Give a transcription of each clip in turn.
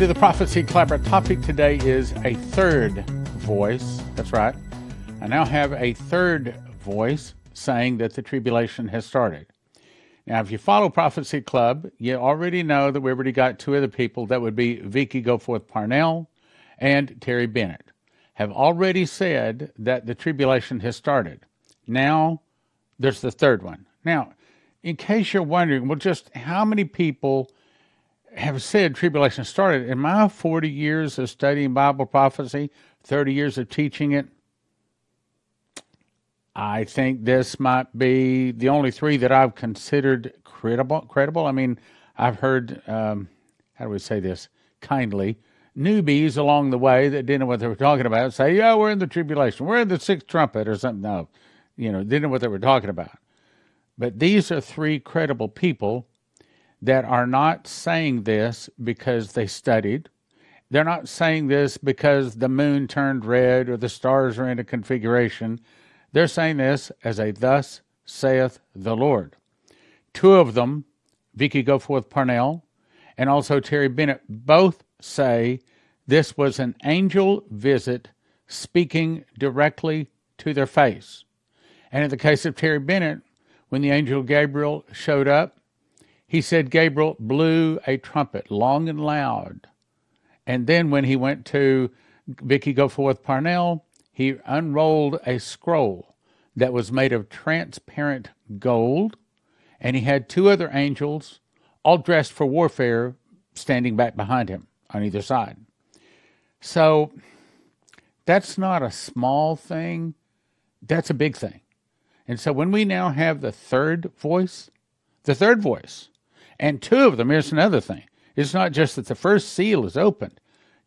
To the Prophecy Club. Our topic today is a third voice. That's right. I now have a third voice saying that the tribulation has started. Now, if you follow Prophecy Club, you already know that we already got two other people. That would be Vicky Goforth Parnell and Terry Bennett, have already said that the tribulation has started. Now, there's the third one. Now, in case you're wondering, well, just how many people have said tribulation started. In my 40 years of studying Bible prophecy, 30 years of teaching it, I think this might be the only three that I've considered credible. Credible. I mean, I've heard, um, how do we say this kindly, newbies along the way that didn't know what they were talking about say, "Yeah, we're in the tribulation. We're in the sixth trumpet or something." No, you know, didn't know what they were talking about. But these are three credible people that are not saying this because they studied. They're not saying this because the moon turned red or the stars are in a configuration. They're saying this as a thus saith the Lord. Two of them, Vicky Goforth Parnell and also Terry Bennett, both say this was an angel visit speaking directly to their face. And in the case of Terry Bennett, when the angel Gabriel showed up, he said Gabriel blew a trumpet long and loud. And then when he went to Vicky Goforth Parnell, he unrolled a scroll that was made of transparent gold, and he had two other angels, all dressed for warfare, standing back behind him on either side. So that's not a small thing, that's a big thing. And so when we now have the third voice, the third voice, and two of them, here's another thing it's not just that the first seal is opened,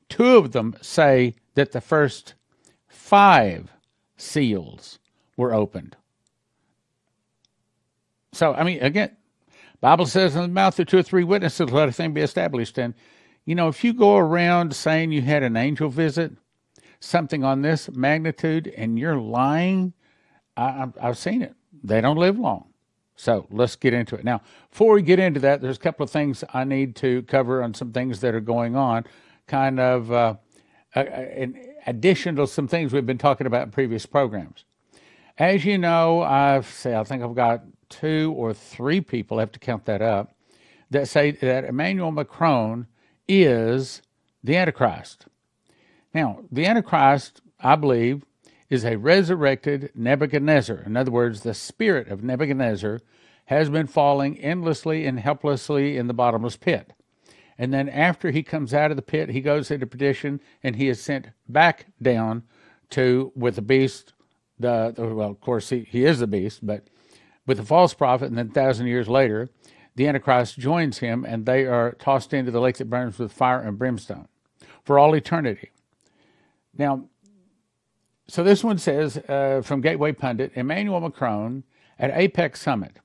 two of them say that the first five seals were opened. So, I mean, again, Bible says in the mouth of two or three witnesses, let a thing be established. And, you know, if you go around saying you had an angel visit, something on this magnitude, and you're lying, I, I've seen it. They don't live long. So let's get into it. Now, before we get into that, there's a couple of things I need to cover on some things that are going on, kind of uh, in addition to some things we've been talking about in previous programs. As you know, I've say I think I've got two or three people, I have to count that up, that say that Emmanuel Macron is the Antichrist. Now, the Antichrist, I believe, is a resurrected Nebuchadnezzar. In other words, the spirit of Nebuchadnezzar has been falling endlessly and helplessly in the bottomless pit. And then after he comes out of the pit, he goes into perdition and he is sent back down to with the beast. The, well, of course, he, he is the beast, but with the false prophet, and then thousand years later, the Antichrist joins him and they are tossed into the lake that burns with fire and brimstone for all eternity. Now, so this one says uh, from Gateway Pundit Emmanuel Macron at APEC Summit.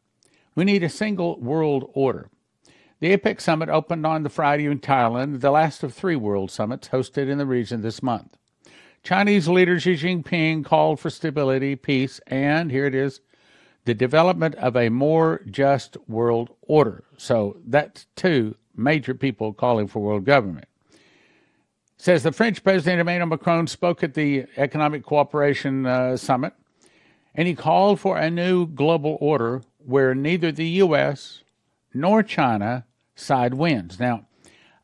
We need a single world order. The APEC Summit opened on the Friday in Thailand, the last of three world summits hosted in the region this month. Chinese leader Xi Jinping called for stability, peace, and here it is, the development of a more just world order. So that's two major people calling for world government says the French President Emmanuel Macron spoke at the Economic Cooperation uh, Summit, and he called for a new global order where neither the U.S. nor China side wins. Now,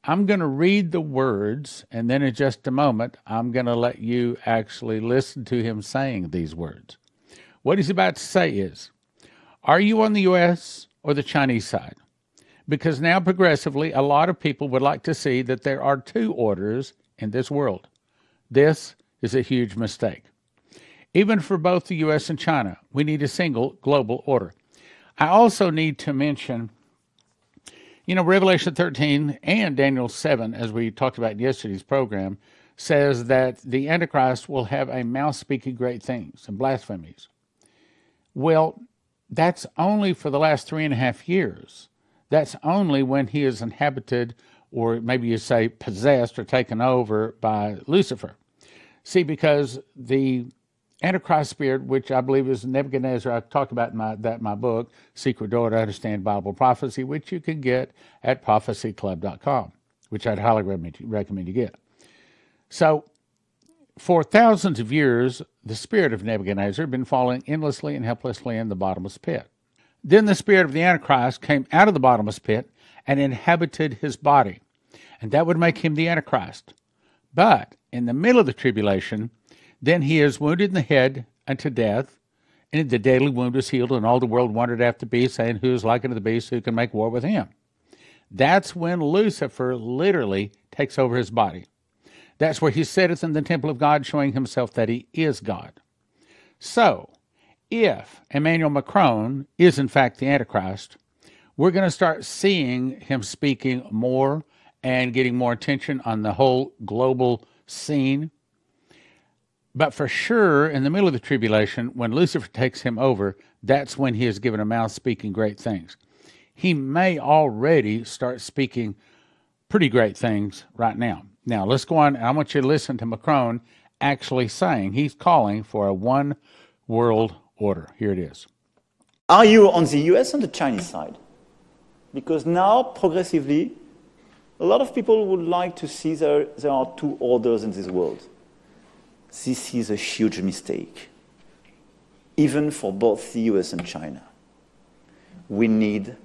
I'm going to read the words, and then in just a moment, I'm going to let you actually listen to him saying these words. What he's about to say is Are you on the U.S. or the Chinese side? Because now, progressively, a lot of people would like to see that there are two orders in this world. This is a huge mistake. Even for both the U.S. and China, we need a single global order. I also need to mention, you know, Revelation 13 and Daniel 7, as we talked about in yesterday's program, says that the Antichrist will have a mouth speaking great things and blasphemies. Well, that's only for the last three and a half years. That's only when he is inhabited or maybe you say possessed or taken over by Lucifer. See, because the Antichrist spirit, which I believe is Nebuchadnezzar, I talked about in my, that in my book, Secret Door to Understand Bible Prophecy, which you can get at prophecyclub.com. which I'd highly recommend you get. So, for thousands of years, the spirit of Nebuchadnezzar had been falling endlessly and helplessly in the bottomless pit. Then the spirit of the Antichrist came out of the bottomless pit and inhabited his body, and that would make him the Antichrist. But in the middle of the tribulation, then he is wounded in the head unto death, and the deadly wound was healed, and all the world wondered after the beast, saying, Who is like unto the beast, who can make war with him? That's when Lucifer literally takes over his body. That's where he sitteth in the temple of God, showing himself that he is God. So, if Emmanuel Macron is in fact the Antichrist, we're going to start seeing him speaking more and getting more attention on the whole global scene. But for sure, in the middle of the tribulation, when Lucifer takes him over, that's when he is given a mouth speaking great things. He may already start speaking pretty great things right now. Now, let's go on. I want you to listen to Macron actually saying he's calling for a one world order. Here it is. Are you on the US and the Chinese side? Because now, progressively, a lot of people would like to see there, there are two orders in this world. This is a huge mistake, even for both the US and China. We need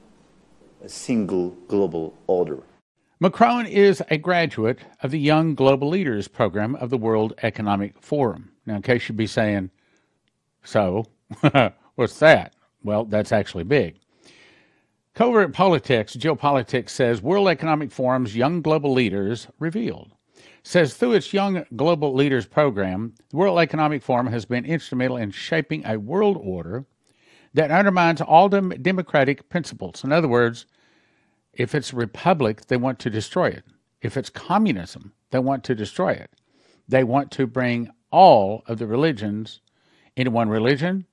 a single global order. Macron is a graduate of the Young Global Leaders program of the World Economic Forum. Now, in case you'd be saying, so, what's that? Well, that's actually big. Covert Politics, Geopolitics says World Economic Forum's Young Global Leaders revealed. Says through its Young Global Leaders program, the World Economic Forum has been instrumental in shaping a world order that undermines all dem- democratic principles. In other words, if it's republic, they want to destroy it. If it's communism, they want to destroy it. They want to bring all of the religions into one religion,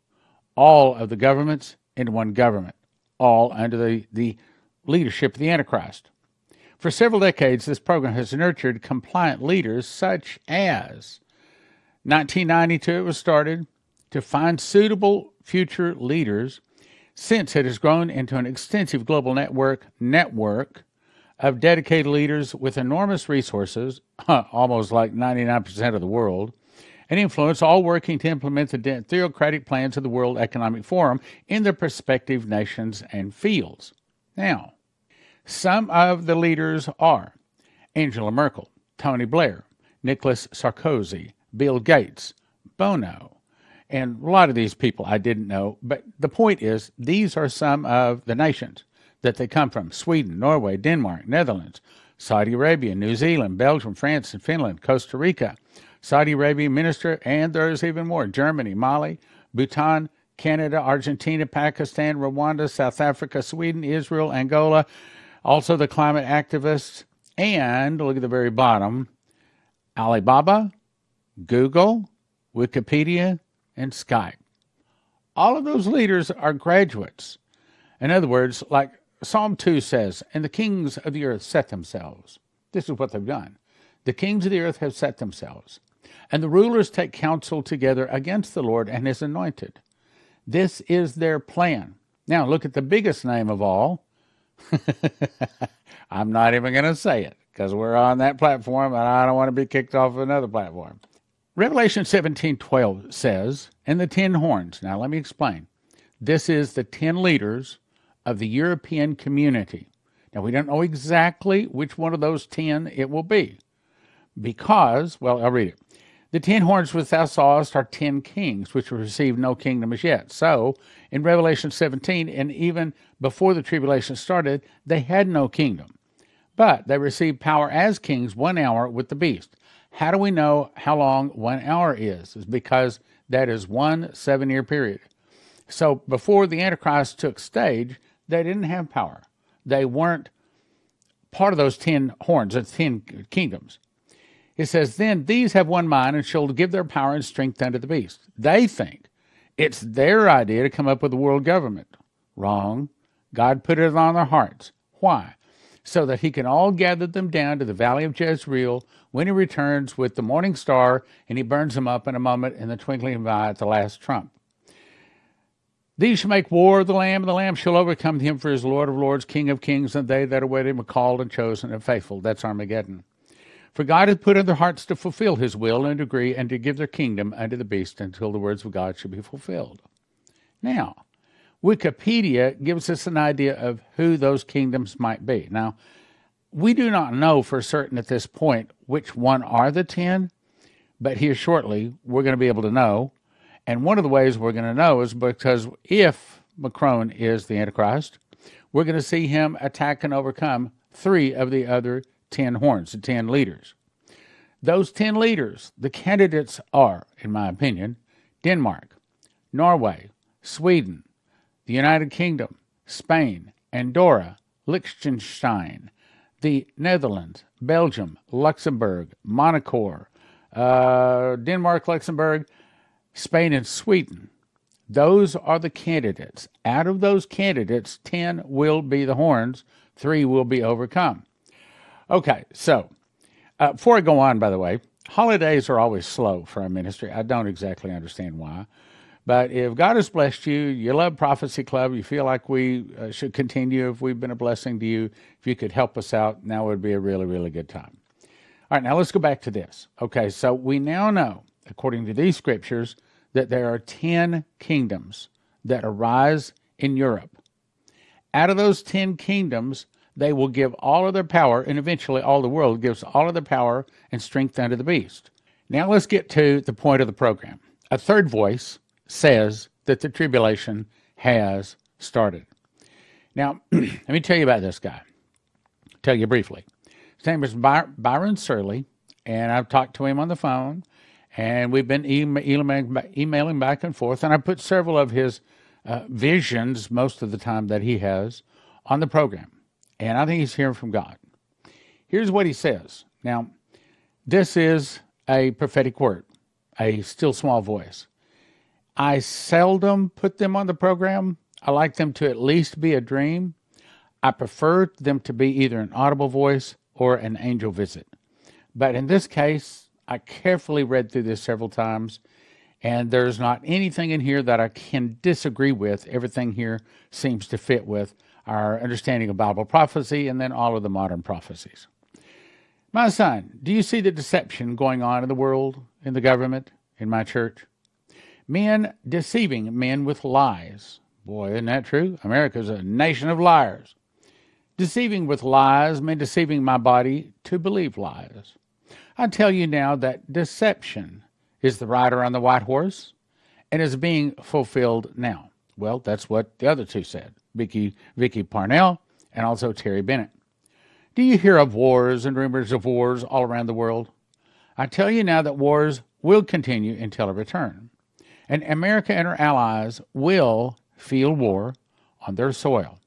all of the governments into one government, all under the, the leadership of the Antichrist. For several decades, this program has nurtured compliant leaders such as 1992 it was started to find suitable future leaders since it has grown into an extensive global network network of dedicated leaders with enormous resources, almost like 99% of the world, and influence, all working to implement the theocratic plans of the World Economic Forum in their respective nations and fields. Now, some of the leaders are Angela Merkel, Tony Blair, Nicolas Sarkozy, Bill Gates, Bono, and a lot of these people I didn't know. But the point is, these are some of the nations that they come from Sweden, Norway, Denmark, Netherlands, Saudi Arabia, New Zealand, Belgium, France, and Finland, Costa Rica, Saudi Arabia minister, and there's even more Germany, Mali, Bhutan, Canada, Argentina, Pakistan, Rwanda, South Africa, Sweden, Israel, Angola, also the climate activists, and look at the very bottom Alibaba, Google, Wikipedia, and Skype. All of those leaders are graduates. In other words, like Psalm 2 says, and the kings of the earth set themselves. This is what they've done. The kings of the earth have set themselves. And the rulers take counsel together against the Lord and his anointed. This is their plan. Now, look at the biggest name of all. I'm not even going to say it because we're on that platform and I don't want to be kicked off of another platform. Revelation 17:12 says, "And the 10 horns." Now let me explain. This is the 10 leaders of the European community. Now we don't know exactly which one of those 10 it will be. Because, well, I'll read it. The ten horns which thou sawest are ten kings, which have received no kingdom as yet. So, in Revelation 17, and even before the tribulation started, they had no kingdom. But they received power as kings one hour with the beast. How do we know how long one hour is? Is because that is one seven year period. So, before the Antichrist took stage, they didn't have power. They weren't part of those ten horns, those ten kingdoms. It says, Then these have one mind and shall give their power and strength unto the beast. They think it's their idea to come up with a world government. Wrong. God put it on their hearts. Why? So that he can all gather them down to the valley of Jezreel when he returns with the morning star and he burns them up in a moment in the twinkling of an eye at the last trump. These shall make war of the Lamb, and the Lamb shall overcome him for his Lord of lords, King of kings, and they that are with him are called and chosen and faithful. That's Armageddon. For God hath put in their hearts to fulfill his will and degree, and to give their kingdom unto the beast until the words of God should be fulfilled. Now, Wikipedia gives us an idea of who those kingdoms might be. Now, we do not know for certain at this point which one are the ten, but here shortly we're going to be able to know and one of the ways we're going to know is because if Macron is the Antichrist, we're going to see him attack and overcome three of the other 10 horns, the 10 leaders. Those 10 leaders, the candidates are, in my opinion, Denmark, Norway, Sweden, the United Kingdom, Spain, Andorra, Liechtenstein, the Netherlands, Belgium, Luxembourg, Monaco, uh, Denmark, Luxembourg, Spain, and Sweden. Those are the candidates. Out of those candidates, 10 will be the horns, three will be overcome. Okay, so uh, before I go on, by the way, holidays are always slow for our ministry. I don't exactly understand why. But if God has blessed you, you love Prophecy Club, you feel like we uh, should continue, if we've been a blessing to you, if you could help us out, now would be a really, really good time. All right, now let's go back to this. Okay, so we now know, according to these scriptures, that there are 10 kingdoms that arise in Europe. Out of those 10 kingdoms, they will give all of their power, and eventually all the world gives all of their power and strength unto the beast. Now let's get to the point of the program. A third voice says that the tribulation has started. Now, let me tell you about this guy. tell you briefly. His name is By- Byron Searle, and I've talked to him on the phone and we've been emailing back and forth. And I put several of his uh, visions, most of the time that he has, on the program. And I think he's hearing from God. Here's what he says. Now, this is a prophetic word, a still small voice. I seldom put them on the program. I like them to at least be a dream. I prefer them to be either an audible voice or an angel visit. But in this case, I carefully read through this several times, and there's not anything in here that I can disagree with. Everything here seems to fit with our understanding of Bible prophecy and then all of the modern prophecies. My son, do you see the deception going on in the world, in the government, in my church? Men deceiving men with lies. Boy, isn't that true? America's a nation of liars. Deceiving with lies, men deceiving my body to believe lies. I tell you now that deception is the rider on the white horse and is being fulfilled now. Well, that's what the other two said, Vicky, Vicky Parnell and also Terry Bennett. Do you hear of wars and rumors of wars all around the world? I tell you now that wars will continue until a return, and America and her allies will feel war on their soil.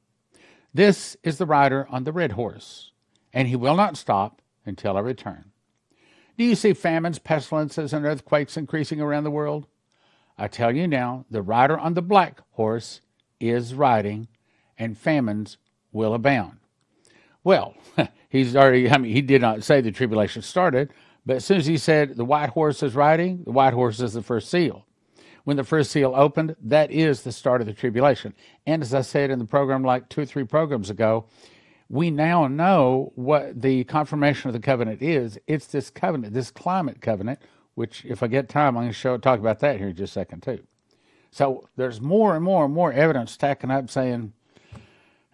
This is the rider on the red horse, and he will not stop until I return. Do you see famines, pestilences, and earthquakes increasing around the world? I tell you now, the rider on the black horse is riding, and famines will abound. Well, he's already, I mean, he did not say the tribulation started, but as soon as he said the white horse is riding, the white horse is the first seal. When the first seal opened, that is the start of the tribulation. And as I said in the program like two or three programs ago, we now know what the confirmation of the covenant is. It's this covenant, this climate covenant, which, if I get time, I'm going to show talk about that here in just a second too. So there's more and more and more evidence stacking up saying,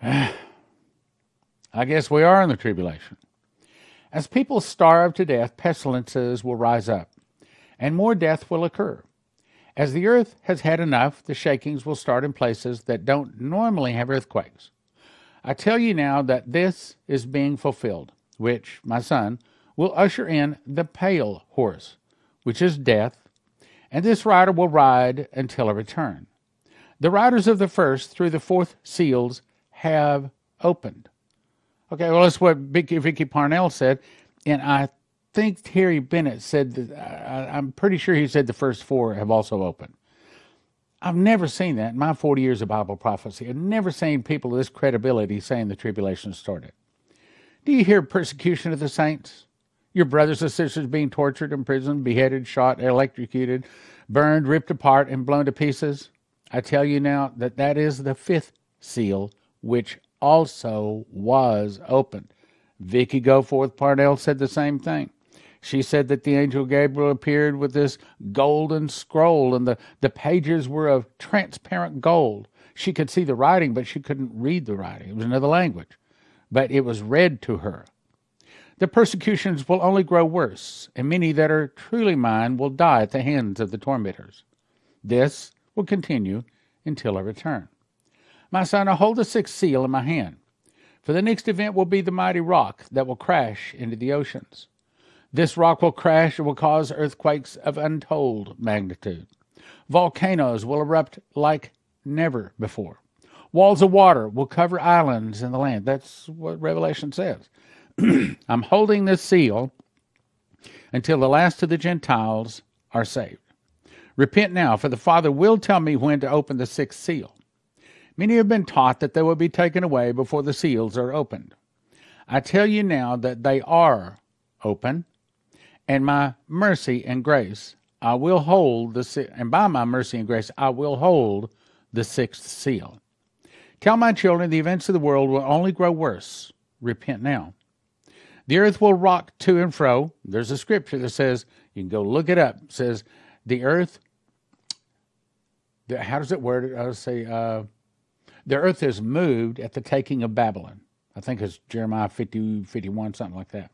I guess we are in the tribulation. As people starve to death, pestilences will rise up, and more death will occur. As the earth has had enough, the shakings will start in places that don't normally have earthquakes. I tell you now that this is being fulfilled, which, my son, will usher in the pale horse, which is death, and this rider will ride until a return. The riders of the first through the fourth seals have opened. Okay, well, that's what Vicky, Parnell said, and I think Terry Bennett said that, I, I'm pretty sure he said the first four have also opened. I've never seen that in my 40 years of Bible prophecy. I've never seen people of this credibility saying the tribulation started. Do you hear persecution of the saints? Your brothers and sisters being tortured, imprisoned, beheaded, shot, electrocuted, burned, ripped apart, and blown to pieces? I tell you now that that is the fifth seal, which also was opened. Vicky Goforth Parnell said the same thing. She said that the angel Gabriel appeared with this golden scroll, and the, the pages were of transparent gold. She could see the writing, but she couldn't read the writing. It was another language, but it was read to her. The persecutions will only grow worse, and many that are truly mine will die at the hands of the tormentors. This will continue until I return. My son, I hold the sixth seal in my hand, for the next event will be the mighty rock that will crash into the oceans. This rock will crash and will cause earthquakes of untold magnitude. Volcanoes will erupt like never before. Walls of water will cover islands in the land. That's what Revelation says. I'm holding this seal until the last of the Gentiles are saved. Repent now, for the Father will tell me when to open the sixth seal. Many have been taught that they will be taken away before the seals are opened. I tell you now that they are open, and my mercy and grace I will hold the and by my mercy and grace I will hold the sixth seal. Tell my children the events of the world will only grow worse. Repent now. The earth will rock to and fro. There's a scripture that says, you can go look it up. It says, the earth, the, how does it word it? I would say, uh, the earth is moved at the taking of Babylon. I think it's Jeremiah 50, 51, something like that.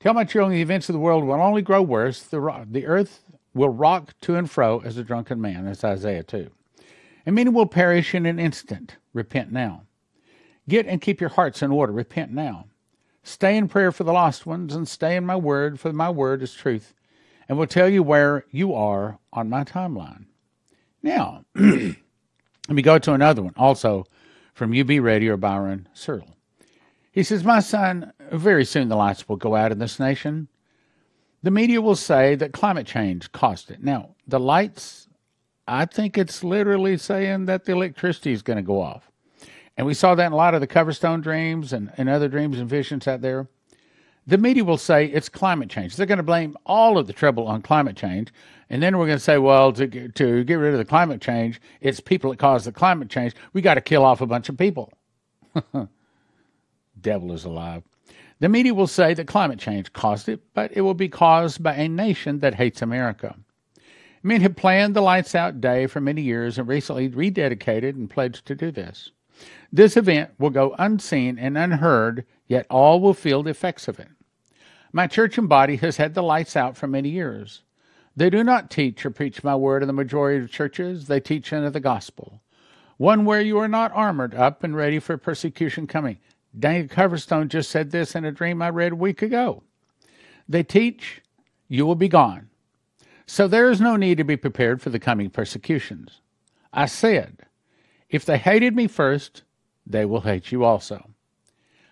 Tell my children the events of the world will only grow worse. The, the earth will rock to and fro as a drunken man. That's Isaiah 2. And many will perish in an instant. Repent now. Get and keep your hearts in order. Repent now. Stay in prayer for the lost ones and stay in my word, for my word is truth, and will tell you where you are on my timeline. Now, let me go to another one, also from UB Radio, Byron Searle. He says, My son, very soon the lights will go out in this nation. The media will say that climate change caused it. Now, the lights, I think it's literally saying that the electricity is going to go off. And we saw that in a lot of the Coverstone dreams and, and other dreams and visions out there. The media will say it's climate change. They're going to blame all of the trouble on climate change. And then we're going to say, well, to, to get rid of the climate change, it's people that cause the climate change. We got to kill off a bunch of people. Devil is alive. The media will say that climate change caused it, but it will be caused by a nation that hates America. Men have planned the lights out day for many years and recently rededicated and pledged to do this. This event will go unseen and unheard, yet all will feel the effects of it. My church and body has had the lights out for many years. They do not teach or preach my word in the majority of churches, they teach under the gospel. One where you are not armored up and ready for persecution coming. Daniel Coverstone just said this in a dream I read a week ago. They teach you will be gone. So there is no need to be prepared for the coming persecutions. I said, if they hated me first, they will hate you also.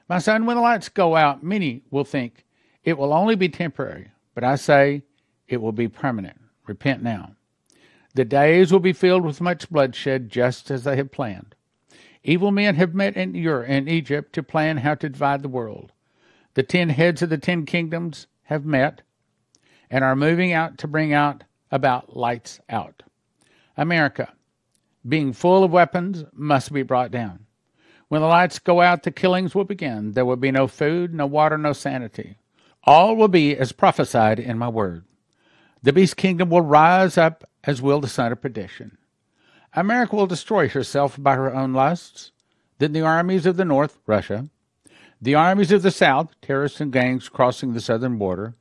My son, when the lights go out, many will think it will only be temporary, but I say it will be permanent. Repent now. The days will be filled with much bloodshed, just as they have planned. Evil men have met in, in Egypt to plan how to divide the world. The ten heads of the ten kingdoms have met and are moving out to bring out about lights out. America, being full of weapons, must be brought down. When the lights go out, the killings will begin. There will be no food, no water, no sanity. All will be as prophesied in my word. The beast kingdom will rise up as will the son of perdition. America will destroy herself by her own lusts. Then the armies of the north, Russia, the armies of the south, terrorists and gangs crossing the southern border,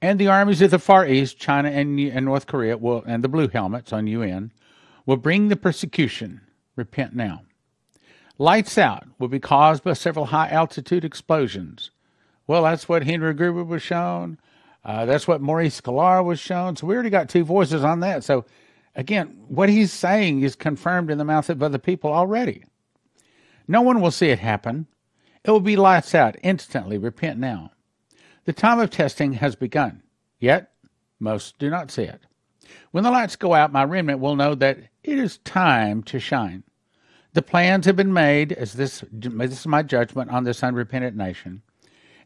and the armies of the far east, China and, and North Korea, will, and the blue helmets on UN, will bring the persecution. Repent now. Lights out will be caused by several high altitude explosions. Well, that's what Henry Gruber was shown. Uh, that's what Maurice Sklar was shown. So we already got two voices on that. So again, what he's saying is confirmed in the mouth of other people already. No one will see it happen. It will be lights out instantly. Repent now. The time of testing has begun, yet most do not see it. When the lights go out, my remnant will know that it is time to shine. The plans have been made as this, this is my judgment on this unrepentant nation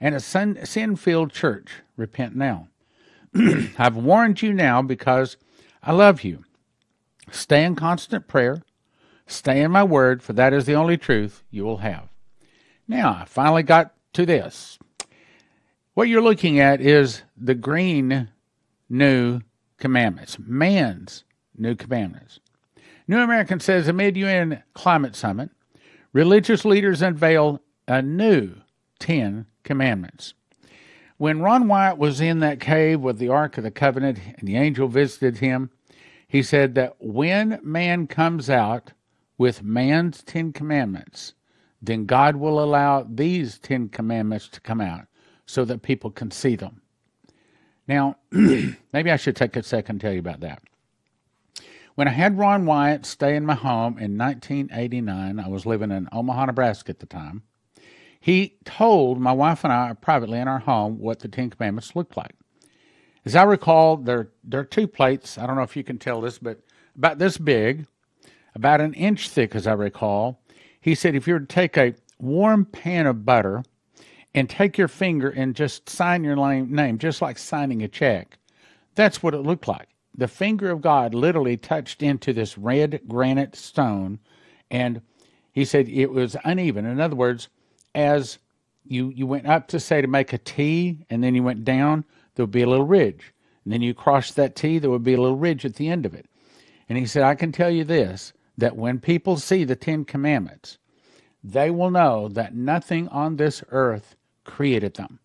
and a sin filled church. Repent now. I've warned you now because I love you. Stay in constant prayer. Stay in my word, for that is the only truth you will have. Now, I finally got to this. What you're looking at is the green new commandments, man's new commandments. New American says amid UN climate summit, religious leaders unveil a new 10 commandments. When Ron Wyatt was in that cave with the Ark of the Covenant and the angel visited him, he said that when man comes out with man's Ten Commandments, then God will allow these Ten Commandments to come out so that people can see them. Now, maybe I should take a second to tell you about that. When I had Ron Wyatt stay in my home in 1989, I was living in Omaha, Nebraska at the time. He told my wife and I privately in our home what the Ten Commandments looked like. As I recall, there, there are two plates. I don't know if you can tell this, but about this big, about an inch thick, as I recall. He said if you were to take a warm pan of butter and take your finger and just sign your name, just like signing a check, that's what it looked like. The finger of God literally touched into this red granite stone, and he said it was uneven. In other words, as you you went up to say to make a T and then you went down, there would be a little ridge. And then you crossed that T, there would be a little ridge at the end of it. And he said, I can tell you this that when people see the Ten Commandments, they will know that nothing on this earth created them.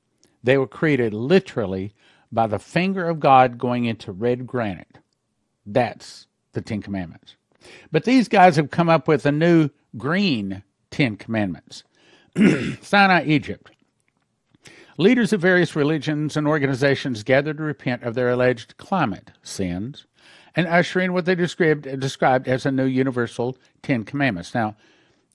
They were created literally by the finger of God going into red granite. That's the Ten Commandments. But these guys have come up with a new green Ten Commandments. Sinai, Egypt. Leaders of various religions and organizations gathered to repent of their alleged climate sins and ushering what they described, described as a new universal Ten Commandments. Now,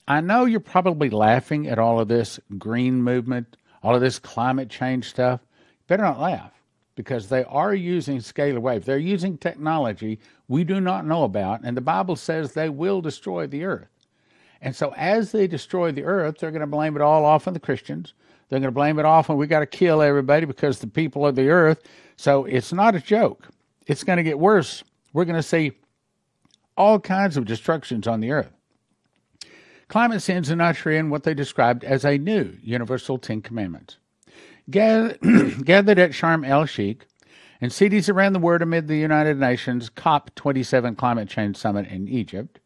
I know you're probably laughing at all of this green movement, all of this climate change stuff. Better not laugh because they are using scalar wave. They're using technology we do not know about, and the Bible says they will destroy the earth. And so, as they destroy the earth, they're going to blame it all off on the Christians. They're going to blame it off on we got to kill everybody because the people of the earth. So, it's not a joke. It's going to get worse. We're going to see all kinds of destructions on the earth. Climate sins are usher in what they described as a new universal Ten Commandments. Gathered at Sharm el Sheikh and cities around the world amid the United Nations COP27 climate change summit in Egypt,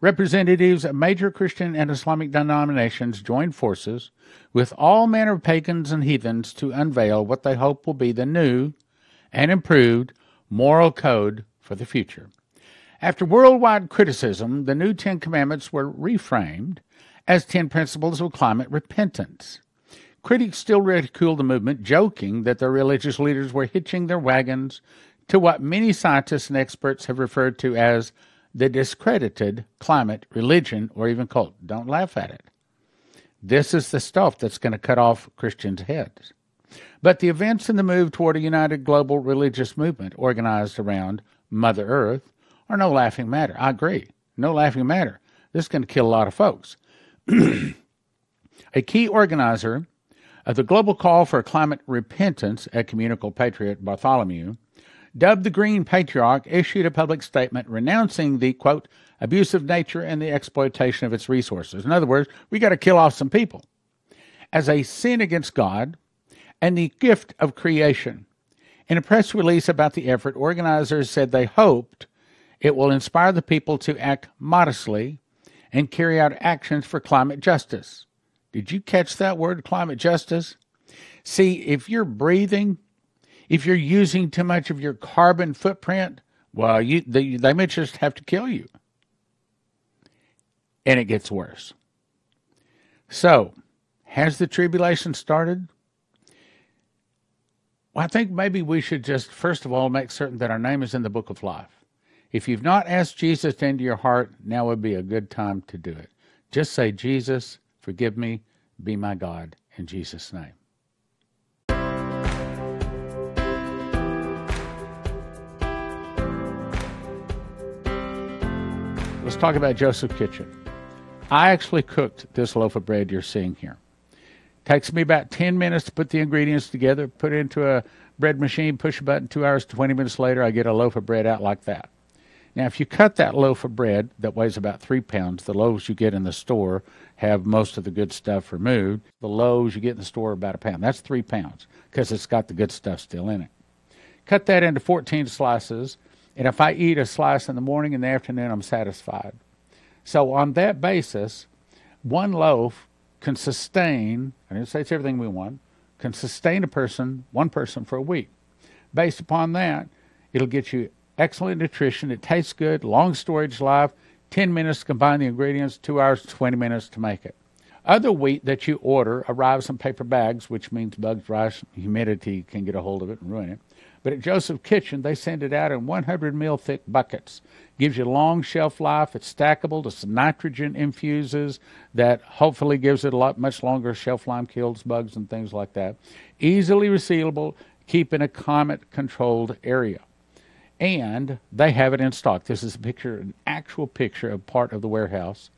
representatives of major Christian and Islamic denominations joined forces with all manner of pagans and heathens to unveil what they hope will be the new and improved moral code for the future. After worldwide criticism, the new Ten Commandments were reframed as Ten Principles of Climate Repentance. Critics still ridicule the movement, joking that their religious leaders were hitching their wagons to what many scientists and experts have referred to as the discredited climate religion or even cult. Don't laugh at it. This is the stuff that's going to cut off Christians' heads. But the events and the move toward a united global religious movement organized around Mother Earth are no laughing matter. I agree. No laughing matter. This is going to kill a lot of folks. a key organizer of the global call for climate repentance, ecumenical Patriarch Bartholomew, dubbed the Green Patriarch, issued a public statement renouncing the, quote, abusive nature and the exploitation of its resources. In other words, we got to kill off some people as a sin against God and the gift of creation. In a press release about the effort, organizers said they hoped it will inspire the people to act modestly and carry out actions for climate justice. Did you catch that word, climate justice? See, if you're breathing if you're using too much of your carbon footprint, well, you they, they may just have to kill you. And it gets worse. So, has the tribulation started? Well, I think maybe we should just, first of all, make certain that our name is in the book of life. If you've not asked Jesus into your heart, now would be a good time to do it. Just say, Jesus, forgive me, be my God, in Jesus' name. Let's talk about Joseph Kitchen. I actually cooked this loaf of bread you're seeing here. Takes me about 10 minutes to put the ingredients together, put it into a bread machine, push a button, two hours, 20 minutes later, I get a loaf of bread out like that. Now, if you cut that loaf of bread that weighs about three pounds, the loaves you get in the store have most of the good stuff removed. The loaves you get in the store are about a pound. That's three pounds because it's got the good stuff still in it. Cut that into 14 slices, and if I eat a slice in the morning and the afternoon, I'm satisfied. So, on that basis, one loaf can sustain, I didn't say it's everything we want, can sustain a person, one person for a week. Based upon that, it'll get you excellent nutrition. It tastes good, long storage life, 10 minutes to combine the ingredients, 2 hours, 20 minutes to make it. Other wheat that you order arrives in paper bags, which means bugs, rice, humidity can get a hold of it and ruin it. But at Joseph Kitchen, they send it out in 100 mil thick buckets. Gives you long shelf life. It's stackable. There's nitrogen infuses that hopefully gives it a lot much longer shelf life, kills bugs and things like that. Easily resealable. Keep in a climate controlled area and they have it in stock. This is a picture, an actual picture of part of the warehouse.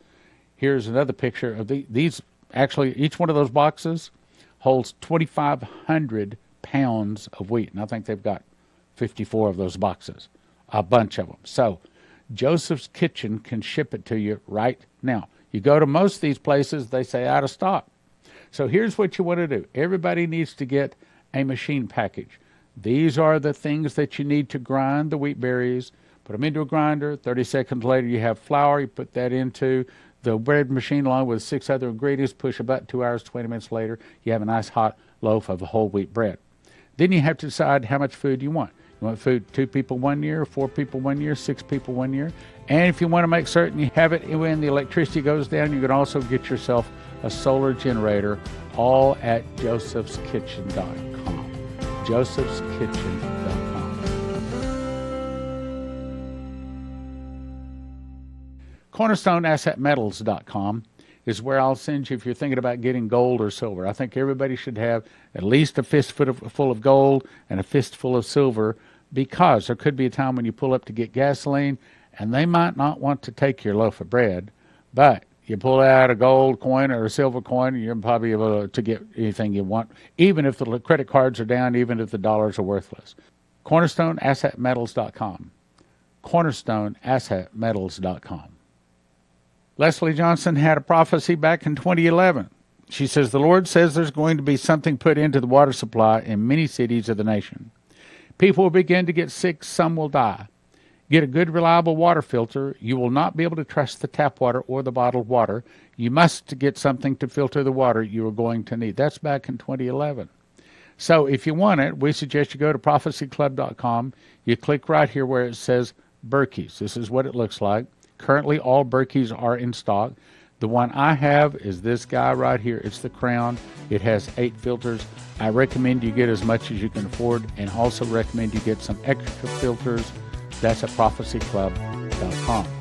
Here's another picture of the, these. Actually, each one of those boxes holds 2,500 pounds of wheat, and I think they've got 54 of those boxes, a bunch of them. So, Joseph's Kitchen can ship it to you right now. You go to most of these places, they say out of stock. So here's what you want to do. Everybody needs to get a machine package. These are the things that you need to grind the wheat berries. Put them into a grinder. 30 seconds later, you have flour. You put that into the bread machine along with six other ingredients. Push about two hours, 20 minutes later, you have a nice hot loaf of whole wheat bread. Then you have to decide how much food you want. You want food two people one year, four people one year, six people one year. And if you want to make certain you have it when the electricity goes down, you can also get yourself a solar generator, all at josephskitchen.com josephskitchen.com. CornerstoneAssetMetals.com is where I'll send you if you're thinking about getting gold or silver. I think everybody should have at least a fistful of gold and a fistful of silver because there could be a time when you pull up to get gasoline and they might not want to take your loaf of bread, but you pull out a gold coin or a silver coin, you're probably able to get anything you want, even if the credit cards are down, even if the dollars are worthless. CornerstoneAssetMetals.com. CornerstoneAssetMetals.com. Leslie Johnson had a prophecy back in 2011. She says, The Lord says there's going to be something put into the water supply in many cities of the nation. People will begin to get sick, some will die. Get a good, reliable water filter. You will not be able to trust the tap water or the bottled water. You must get something to filter the water you are going to need. That's back in 2011. So if you want it, we suggest you go to prophecyclub.com. You click right here where it says Berkey's. This is what it looks like. Currently, all Berkey's are in stock. The one I have is this guy right here. It's the Crown. It has eight filters. I recommend you get as much as you can afford and also recommend you get some extra filters that's at prophecyclub.com.